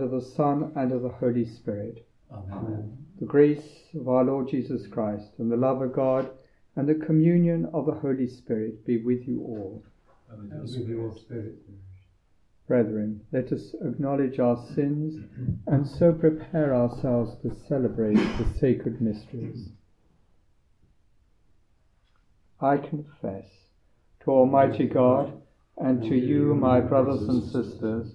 of the and of the Son, and of the Holy Spirit. Amen. The grace of our Lord Jesus Christ, and the love of God, and the communion of the Holy Spirit be with you all. And And with with your your spirit. spirit. Brethren, let us acknowledge our sins and so prepare ourselves to celebrate the sacred mysteries. I confess to Almighty God and to you, my brothers and sisters,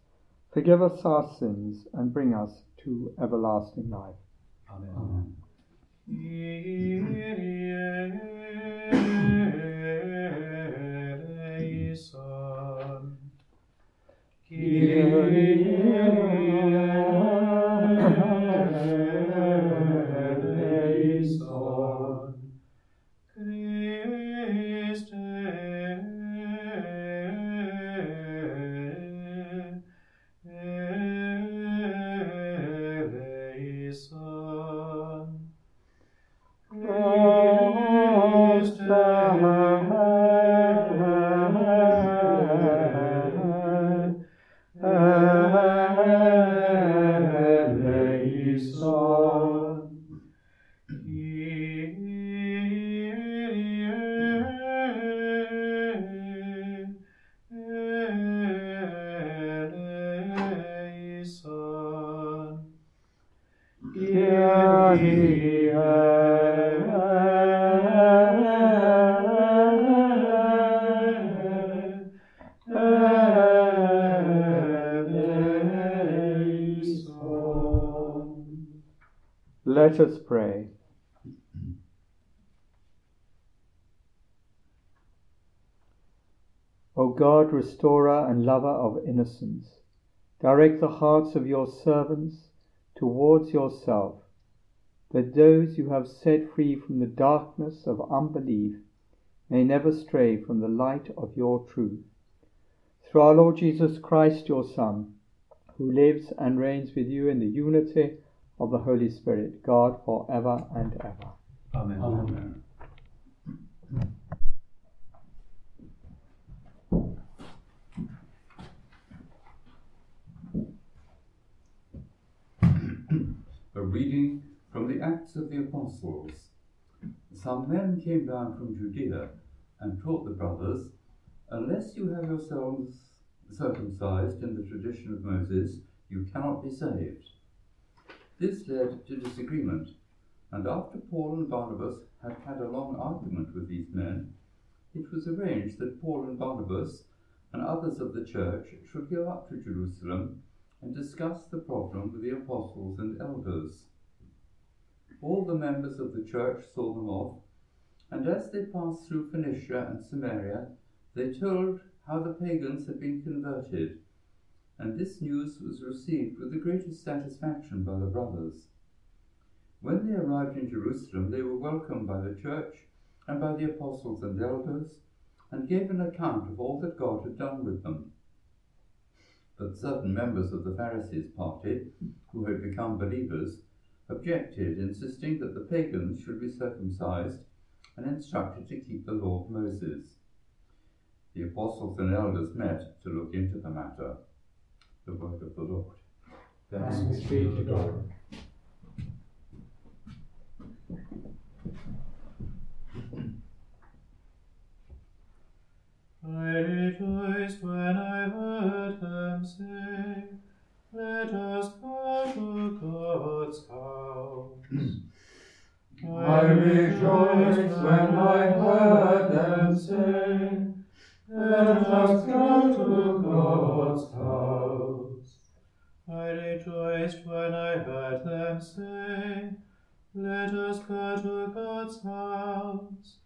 forgive us our sins, and bring us to everlasting life. Amen. eleison. Let us pray. O God, restorer and lover of innocence, direct the hearts of your servants towards yourself, that those you have set free from the darkness of unbelief may never stray from the light of your truth. Through our Lord Jesus Christ, your Son, who lives and reigns with you in the unity of the Holy Spirit, God for ever and ever. Amen. Amen. A reading from the Acts of the Apostles. Some men came down from Judea and taught the brothers, Unless you have yourselves circumcised in the tradition of Moses, you cannot be saved. This led to disagreement, and after Paul and Barnabas had had a long argument with these men, it was arranged that Paul and Barnabas and others of the church should go up to Jerusalem and discuss the problem with the apostles and elders. All the members of the church saw them off, and as they passed through Phoenicia and Samaria, they told how the pagans had been converted, and this news was received with the greatest satisfaction by the brothers. When they arrived in Jerusalem, they were welcomed by the church and by the apostles and elders, and gave an account of all that God had done with them. But certain members of the Pharisees' party, who had become believers, objected, insisting that the pagans should be circumcised and instructed to keep the law of Moses. The apostles and elders met to look into the matter. The word of the Lord. Thanks be to God. I rejoiced when I heard them say, Let us go to God's house. I rejoiced when I heard them say, Let us go to God's house. I rejoiced when I heard them say, Let us go to God's house.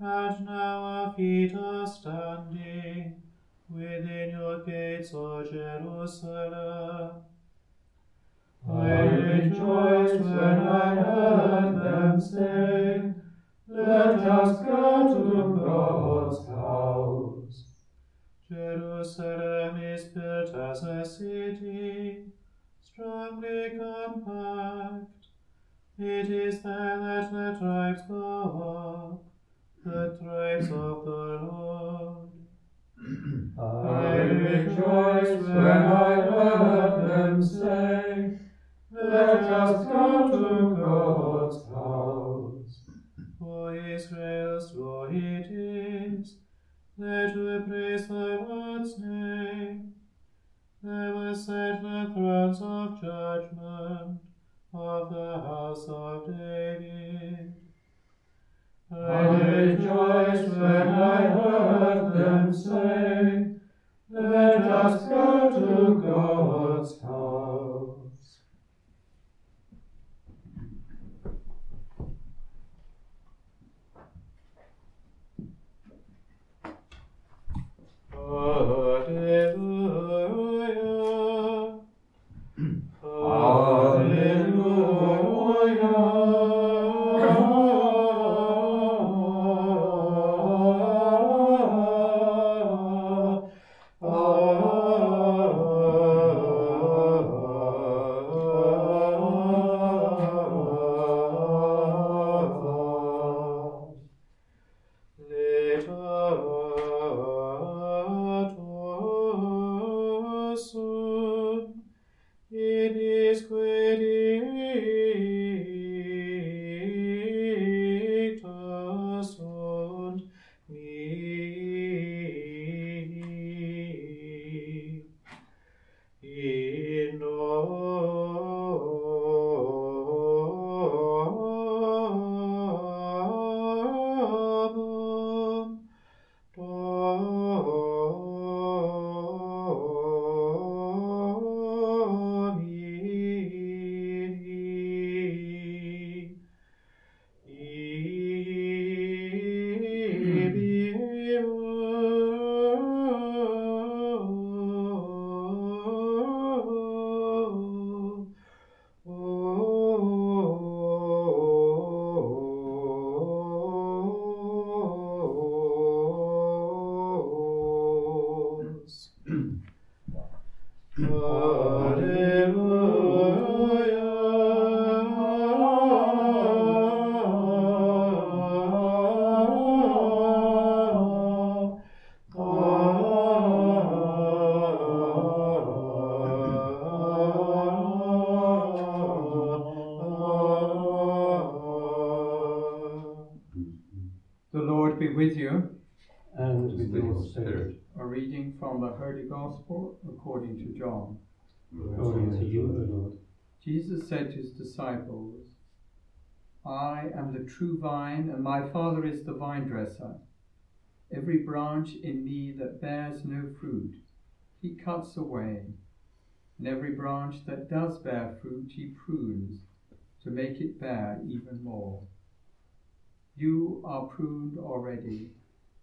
And now our feet are standing within your gates, O Jerusalem. I rejoiced when I heard them say, Let us go to house. Jerusalem is built as a city, strongly compact. It is there that the tribes go up, the tribes of the Lord. I rejoiced when I heard them say, Let us go to God's there to praise the Lord's name. There were set the thrones of judgment of the house of David. I rejoiced when I heard them say, Let us go to God's house. Alleluia. John. glory to you, O Lord. Jesus said to his disciples, I am the true vine, and my Father is the vine dresser. Every branch in me that bears no fruit, he cuts away, and every branch that does bear fruit, he prunes, to make it bear even more. You are pruned already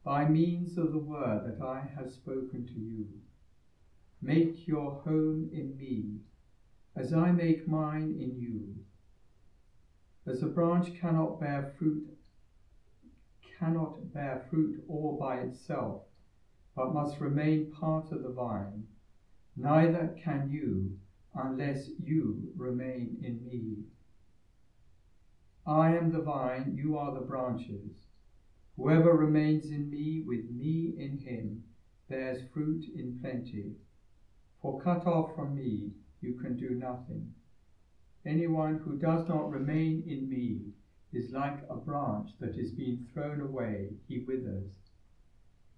by means of the word that I have spoken to you. Make your home in me, as I make mine in you. As a branch cannot bear fruit, cannot bear fruit all by itself, but must remain part of the vine, neither can you unless you remain in me. I am the vine, you are the branches. Whoever remains in me, with me in him, bears fruit in plenty. For cut off from me, you can do nothing. Anyone who does not remain in me is like a branch that is being thrown away, he withers.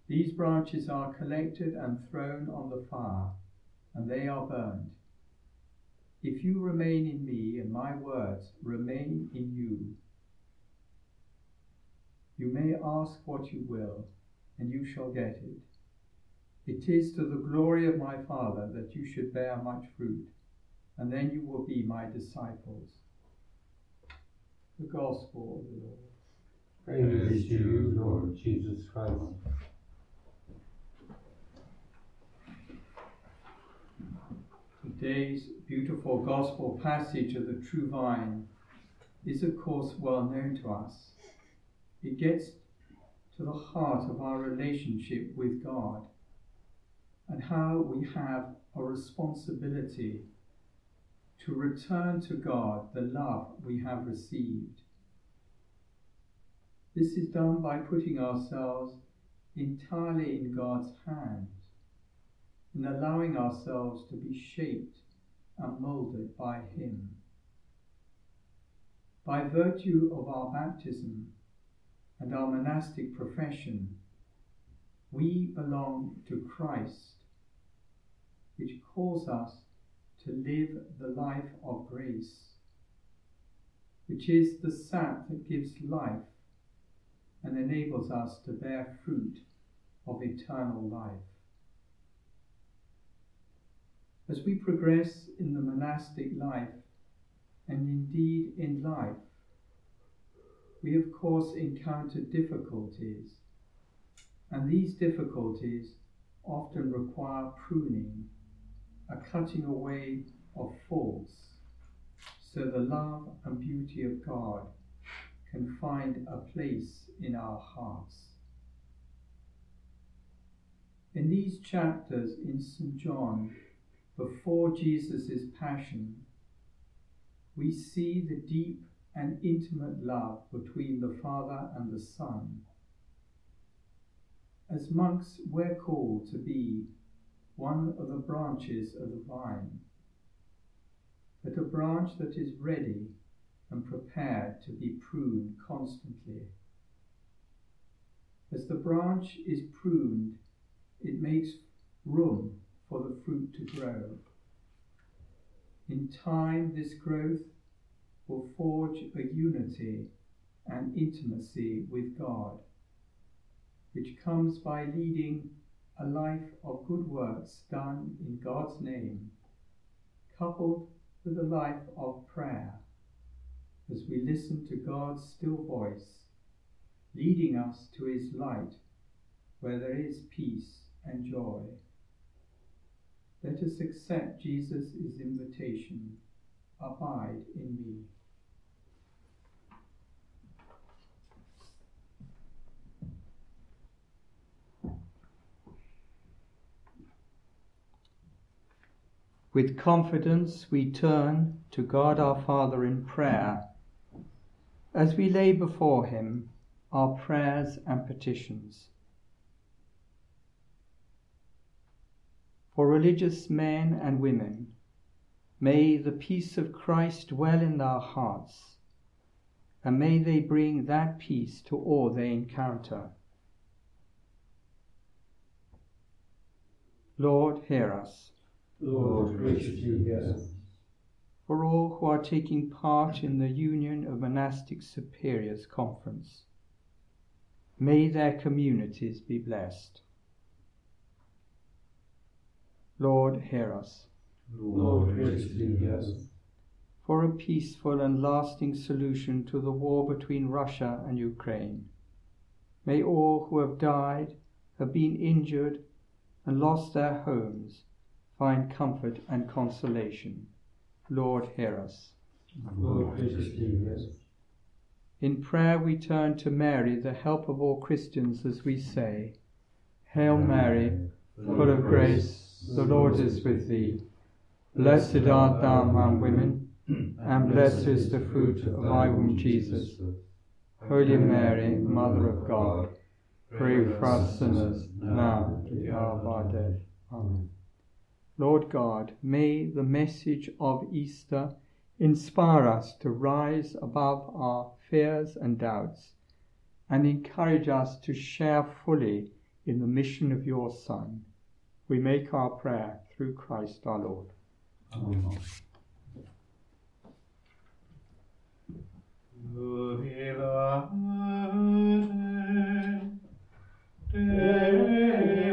These branches are collected and thrown on the fire, and they are burned. If you remain in me and my words remain in you, you may ask what you will, and you shall get it. It is to the glory of my Father that you should bear much fruit, and then you will be my disciples. The Gospel of the Lord. Praise be to you, Lord Jesus Christ. Today's beautiful gospel passage of the true vine is, of course, well known to us. It gets to the heart of our relationship with God and how we have a responsibility to return to God the love we have received. This is done by putting ourselves entirely in God's hands and allowing ourselves to be shaped and moulded by Him. By virtue of our baptism and our monastic profession, we belong to Christ, which calls us to live the life of grace, which is the sap that gives life and enables us to bear fruit of eternal life. As we progress in the monastic life, and indeed in life, we of course encounter difficulties, and these difficulties often require pruning, a cutting away of faults, so the love and beauty of God can find a place in our hearts. In these chapters in St. John, before Jesus' passion, we see the deep and intimate love between the Father and the Son. As monks, we're called to be one of the branches of the vine, but a branch that is ready and prepared to be pruned constantly. As the branch is pruned, it makes room for the fruit to grow. In time, this growth will forge a unity and intimacy with God, which comes by leading a life of good works done in God's name, coupled with a life of prayer as we listen to God's still voice, leading us to his light where there is peace and joy. Let us accept Jesus' invitation Abide in me. With confidence we turn to God our Father in prayer as we lay before Him our prayers and petitions. For religious men and women, may the peace of Christ dwell in their hearts, and may they bring that peace to all they encounter. Lord, hear us. Lord, graciously hear us. For all who are taking part in the Union of Monastic Superiors Conference, may their communities be blessed. Lord, hear us. Lord, graciously hear us. For a peaceful and lasting solution to the war between Russia and Ukraine, may all who have died, have been injured, and lost their homes find comfort and consolation. Lord, hear us. Lord, graciously hear us. In prayer we turn to Mary, the help of all Christians, as we say, Hail Mary, full of grace, the Lord is with thee. Blessed art thou among women, and blessed is the fruit of thy womb, Jesus. Holy Mary, Mother of God, pray for us sinners, now and at the hour of our death. Amen. Lord God, may the message of Easter inspire us to rise above our fears and doubts and encourage us to share fully in the mission of your Son. We make our prayer through Christ our Lord. Amen. Amen.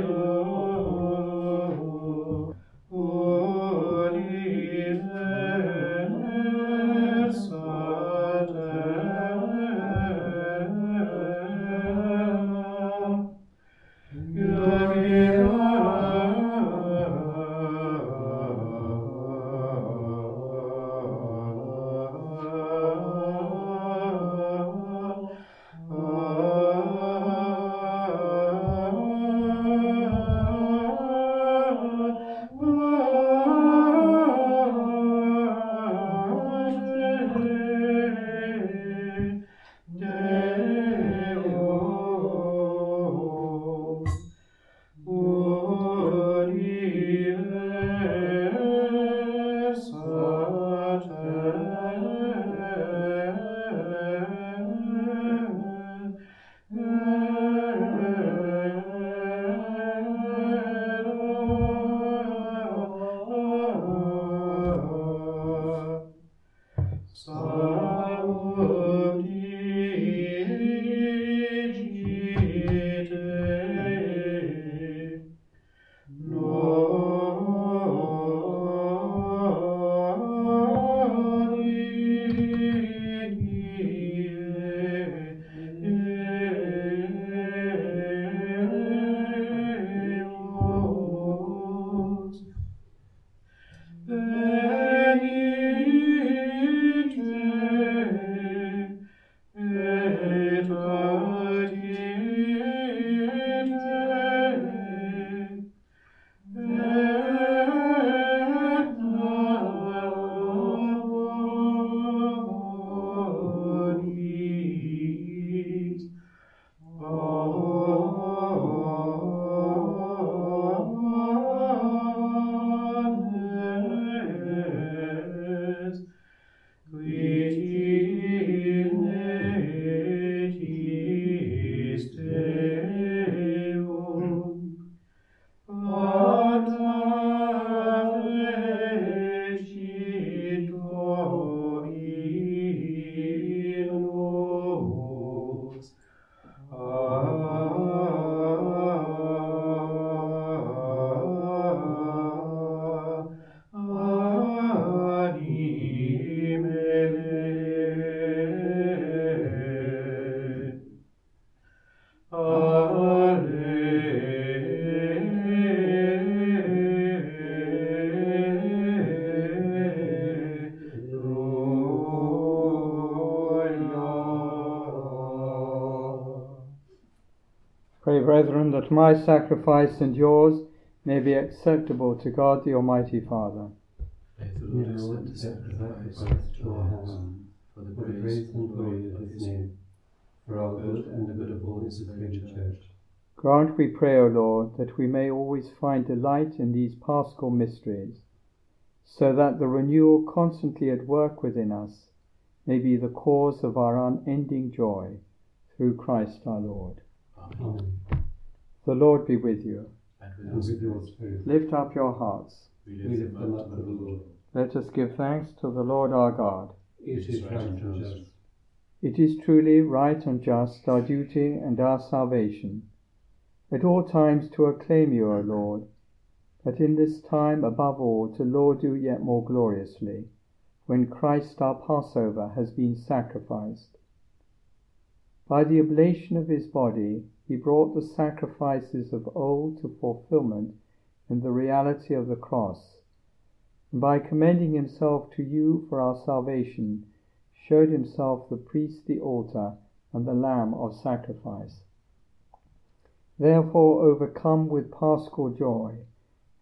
That my sacrifice and yours may be acceptable to God the Almighty Father. May the Lord accept the sacrifice to our hands for the praise and glory of his name, for our good and the good of all his holy church. Grant, we pray, O Lord, that we may always find delight in these paschal mysteries, so that the renewal constantly at work within us may be the cause of our unending joy, through Christ our Lord. The Lord be with you. And with your spirit, Lift up your hearts. we lift them up to the Lord. Let us give thanks to the Lord our God. It is right and just. It is truly right and just, our duty and our salvation, at all times to acclaim you, O Lord, but in this time above all to laud you yet more gloriously, when Christ our Passover has been sacrificed. By the oblation of his body, he brought the sacrifices of old to fulfillment in the reality of the cross, and by commending himself to you for our salvation, showed himself the priest, the altar, and the lamb of sacrifice. Therefore, overcome with paschal joy,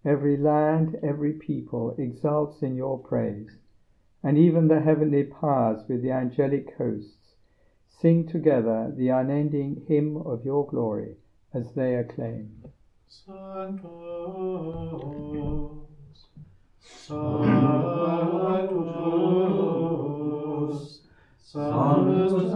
every land, every people exults in your praise, and even the heavenly powers with the angelic hosts sing together the unending hymn of your glory as they acclaim. Sanctus, Sanctus, Sanctus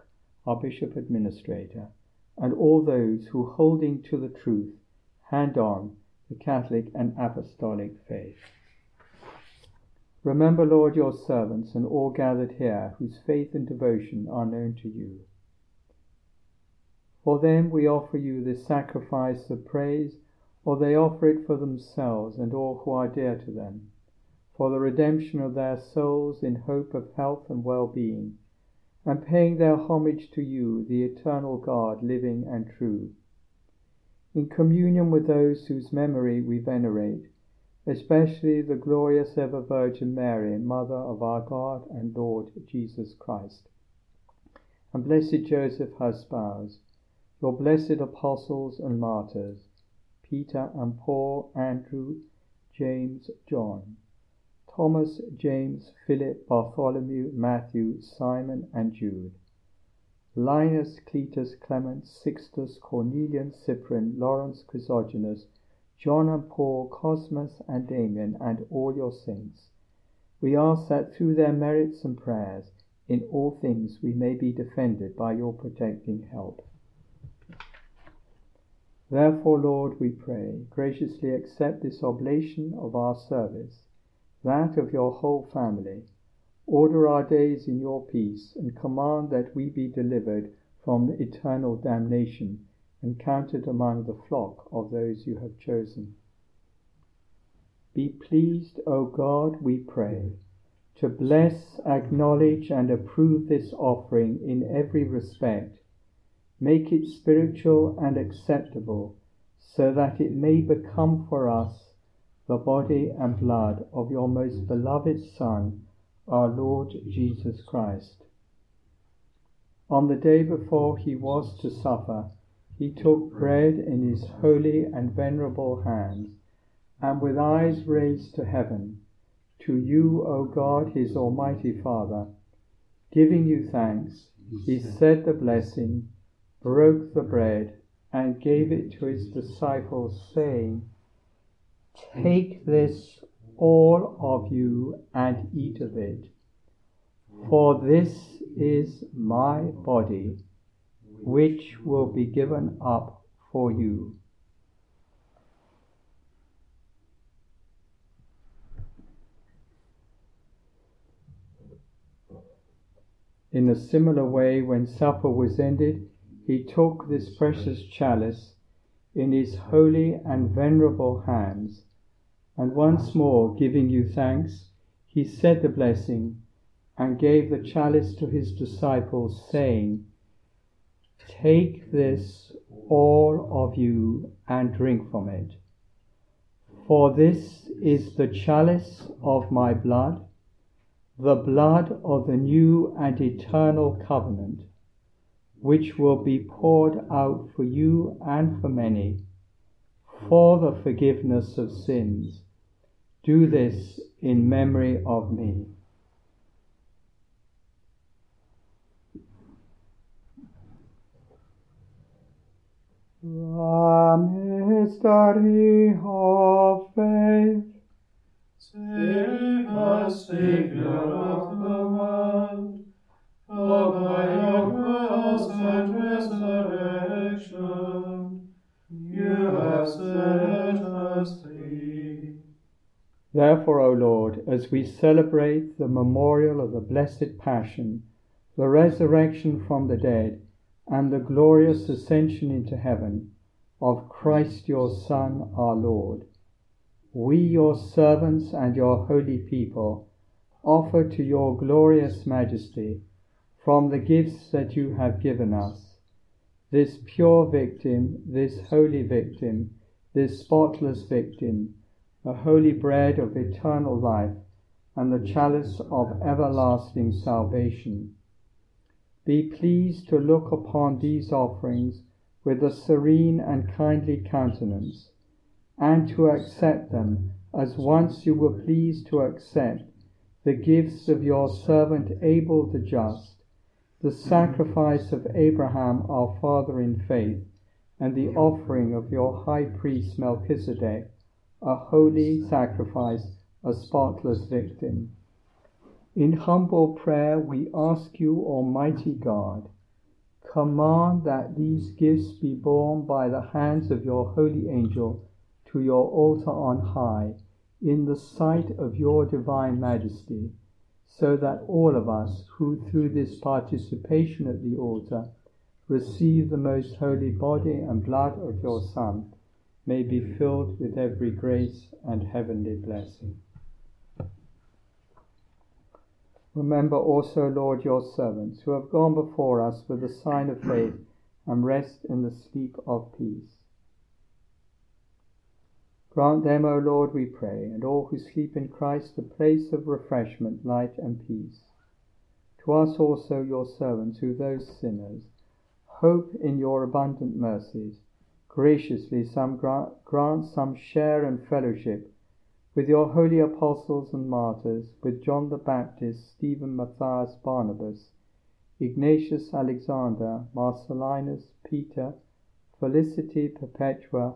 our Bishop Administrator, and all those who, holding to the truth, hand on the Catholic and Apostolic faith. Remember, Lord, your servants and all gathered here whose faith and devotion are known to you. For them we offer you this sacrifice of praise, or they offer it for themselves and all who are dear to them, for the redemption of their souls in hope of health and well-being, and paying their homage to you, the eternal God, living and true. In communion with those whose memory we venerate, especially the glorious ever Virgin Mary, Mother of our God and Lord Jesus Christ, and blessed Joseph, her spouse, your blessed apostles and martyrs, Peter and Paul, Andrew, James, John, Thomas, James, Philip, Bartholomew, Matthew, Simon, and Jude, Linus, Cletus, Clement, Sixtus, Cornelius, Cyprian, Lawrence, Chrysogonus, John and Paul, Cosmas and Damian, and all your saints. We ask that through their merits and prayers, in all things we may be defended by your protecting help. Therefore, Lord, we pray, graciously accept this oblation of our service, that of your whole family. Order our days in your peace, and command that we be delivered from eternal damnation and counted among the flock of those you have chosen. Be pleased, O God, we pray, to bless, acknowledge, and approve this offering in every respect. Make it spiritual and acceptable, so that it may become for us the body and blood of your most beloved Son, our Lord Jesus Christ. On the day before he was to suffer, he took bread in his holy and venerable hands, and with eyes raised to heaven, to you, O God, his almighty Father, giving you thanks, he said the blessing, broke the bread, and gave it to his disciples, saying, Take this, all of you, and eat of it. For this is my body, which will be given up for you. In a similar way, when supper was ended, he took this precious chalice in his holy and venerable hands, and once more giving you thanks, he said the blessing and gave the chalice to his disciples, saying, Take this, all of you, and drink from it. For this is the chalice of my blood, the blood of the new and eternal covenant which will be poured out for you and for many for the forgiveness of sins. Do this in memory of me. The mystery of faith. Save us, Saviour of the world, for by your cross and resurrection you have set us free. Therefore, O Lord, as we celebrate the memorial of the Blessed Passion, the resurrection from the dead, and the glorious ascension into heaven of Christ your Son, our Lord, we, your servants and your holy people, offer to your glorious majesty from the gifts that you have given us this pure victim, this holy victim, this spotless victim, the holy bread of eternal life, and the chalice of everlasting salvation. Be pleased to look upon these offerings with a serene and kindly countenance, and to accept them as once you were pleased to accept the gifts of your servant Abel the just, the sacrifice of Abraham our father in faith, and the offering of your high priest Melchizedek, a holy sacrifice, a spotless victim. In humble prayer, we ask you, Almighty God, command that these gifts be borne by the hands of your holy angel to your altar on high, in the sight of your divine majesty, so that all of us who through this participation at the altar receive the most holy body and blood of your Son may be filled with every grace and heavenly blessing. Remember also, Lord, your servants who have gone before us with the sign of faith and rest in the sleep of peace. Grant them, O Lord, we pray, and all who sleep in Christ a place of refreshment, light, and peace. To us also, your servants, who those sinners, hope in your abundant mercies, graciously some grant, grant some share and fellowship with your holy apostles and martyrs, with John the Baptist, Stephen, Matthias, Barnabas, Ignatius, Alexander, Marcellinus, Peter, Felicity, Perpetua,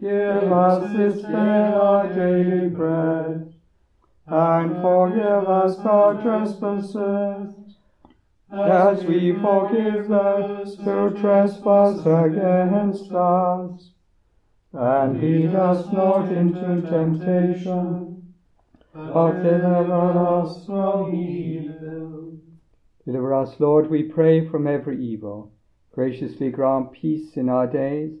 Give us this day our daily bread, and forgive us our trespasses, as we forgive those who trespass against us. And lead us not into temptation, but deliver us from evil. Deliver us, Lord, we pray, from every evil. Graciously grant peace in our days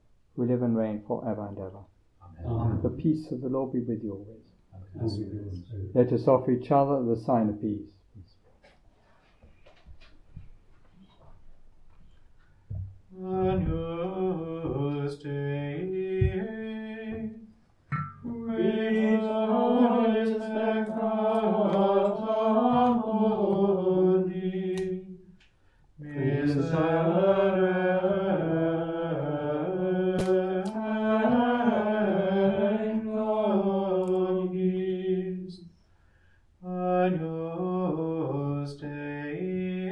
who live and reign for ever and ever. Amen. The peace of the Lord be with you always. And with your spirit. Let us offer each other the sign of peace. Agnus Dei, Agnus Dei,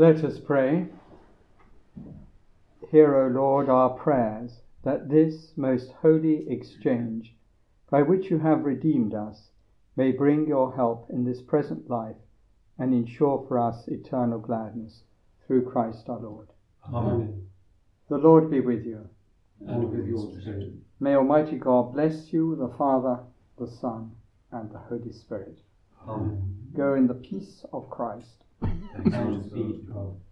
Let us pray. Hear, O Lord, our prayers, that this most holy exchange, by which you have redeemed us, may bring your help in this present life and ensure for us eternal gladness through Christ our Lord. Amen. The Lord be with you. And with your spirit. May Almighty God bless you, the Father, the Son, and the Holy Spirit. Amen. Go in the peace of Christ. To God.